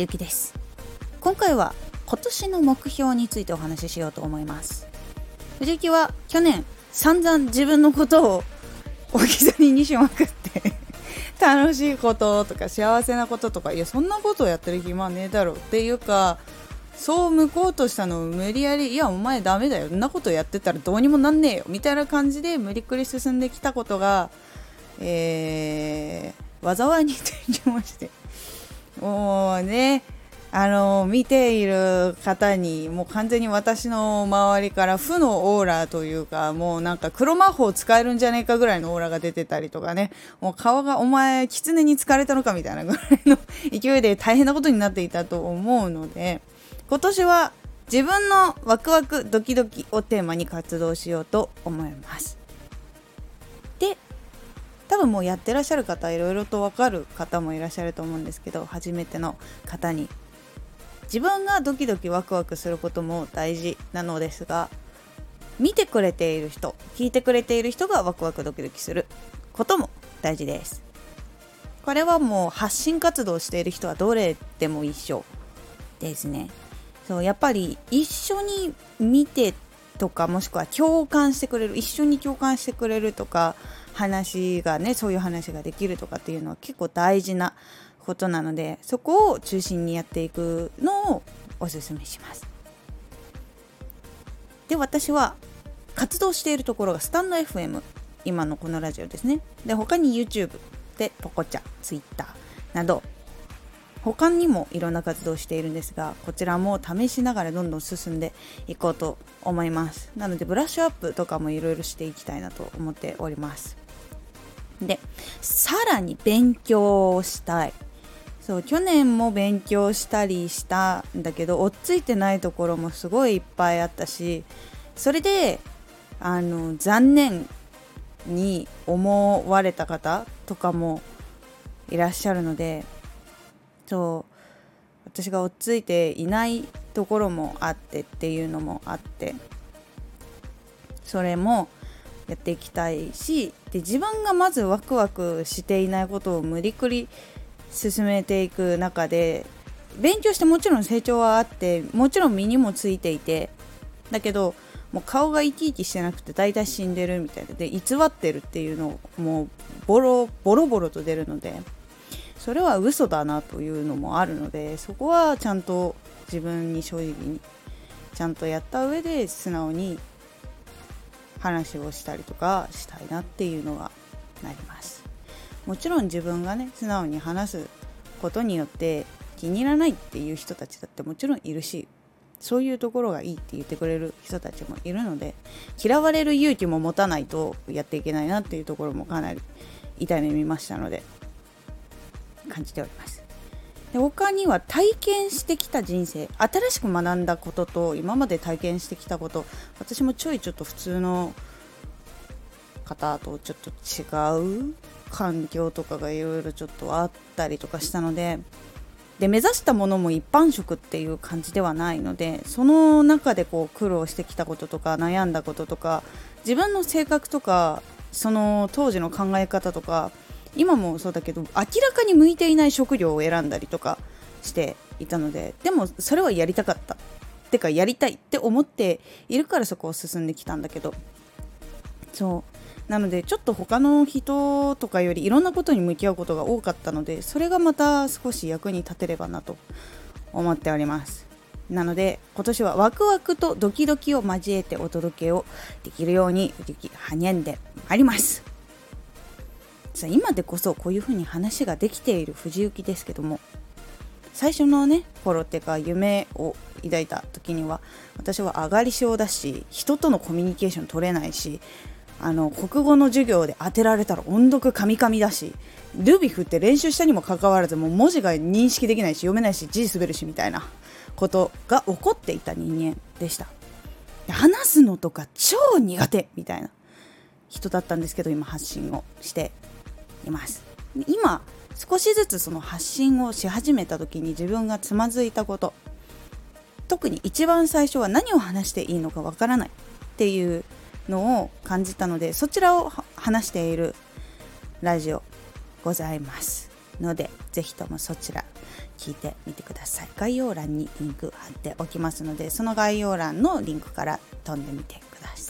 藤幸です。今回は今年の目標についてお話ししようと思います。藤幸は去年散々自分のことを置き去りにしまくって 楽しいこととか幸せなこととかいやそんなことをやってる暇ねえだろっていうかそう向こうとしたのを無理やりいやお前ダメだよ。そんなことやってたらどうにもなんねえよ。みたいな感じで無理くり進んできたことがえー、災いに転じまして。もうねあの見ている方にもう完全に私の周りから負のオーラというかもうなんか黒魔法使えるんじゃねえかぐらいのオーラが出てたりとかねもう顔がお前狐に疲れたのかみたいなぐらいの勢いで大変なことになっていたと思うので今年は自分のワクワクドキドキをテーマに活動しようと思います。分もうやってらっしゃる方いろいろと分かる方もいらっしゃると思うんですけど初めての方に。自分がドキドキワクワクすることも大事なのですが見てくれている人聞いてくれている人がワクワクドキドキする。ことも大事です。これはもう発信活動している人はどれでも一緒ですね。そうやっぱり一緒に見てとかもしくは共感してくれる一緒に共感してくれるとか話がねそういう話ができるとかっていうのは結構大事なことなのでそこを中心にやっていくのをおすすめします。で私は活動しているところがスタンド FM 今のこのラジオですね。で他に YouTube でポコチャ Twitter など他にもいろんな活動をしているんですがこちらも試しながらどんどん進んでいこうと思います。なのでブラッシュアップとかもいろいろしていきたいなと思っております。でさらに勉強をしたい。そう去年も勉強したりしたんだけど追っついてないところもすごいいっぱいあったしそれであの残念に思われた方とかもいらっしゃるのでそう私が追っついていないところもあってっていうのもあってそれもやっていきたいしで自分がまずワクワクしていないことを無理くり進めていく中で勉強してもちろん成長はあってもちろん身にもついていてだけどもう顔が生き生きしてなくて大体死んでるみたいな。で偽ってるっていうのをもうボロボロボロと出るのでそれは嘘だなというのもあるのでそこはちゃんと自分に正直にちゃんとやった上で素直に話をしたりとかしたいなっていうのがなります。もちろん自分がね素直に話すことによって気に入らないっていう人たちだってもちろんいるしそういうところがいいって言ってくれる人たちもいるので嫌われる勇気も持たないとやっていけないなっていうところもかなり痛い目見ましたので感じております。で他には体験してきた人生新しく学んだことと今まで体験してきたこと私もちょいちょっと普通の方とちょっと違う環境とかがいろいろちょっとあったりとかしたのでで目指したものも一般職っていう感じではないのでその中でこう苦労してきたこととか悩んだこととか自分の性格とかその当時の考え方とか今もそうだけど明らかに向いていない職業を選んだりとかしていたのででもそれはやりたかった。ってかやりたいって思っているからそこを進んできたんだけど。そう。なのでちょっと他の人とかよりいろんなことに向き合うことが多かったのでそれがまた少し役に立てればなと思っております。なので今年はワクワクとドキドキを交えてお届けをできるようにはにゃんでまいります。さ今でこそこういうふうに話ができている藤幸ですけども最初のね頃っていうか夢を抱いた時には私は上がり症だし人とのコミュニケーション取れないしあの国語の授業で当てられたら音読カミカミだしルビフって練習したにもかかわらずもう文字が認識できないし読めないし字滑るしみたいなことが起こっていた人間でした。話すのとか超苦手みたいな人だったんですけど今発信をして。います。今少しずつその発信をし始めた時に自分がつまずいたこと。特に一番最初は何を話していいのかわからないっていうのを感じたのでそちらを話しているラジオございますのでぜひともそちら聞いてみてください。概要欄にリンク貼っておきますのでその概要欄のリンクから飛んでみてください。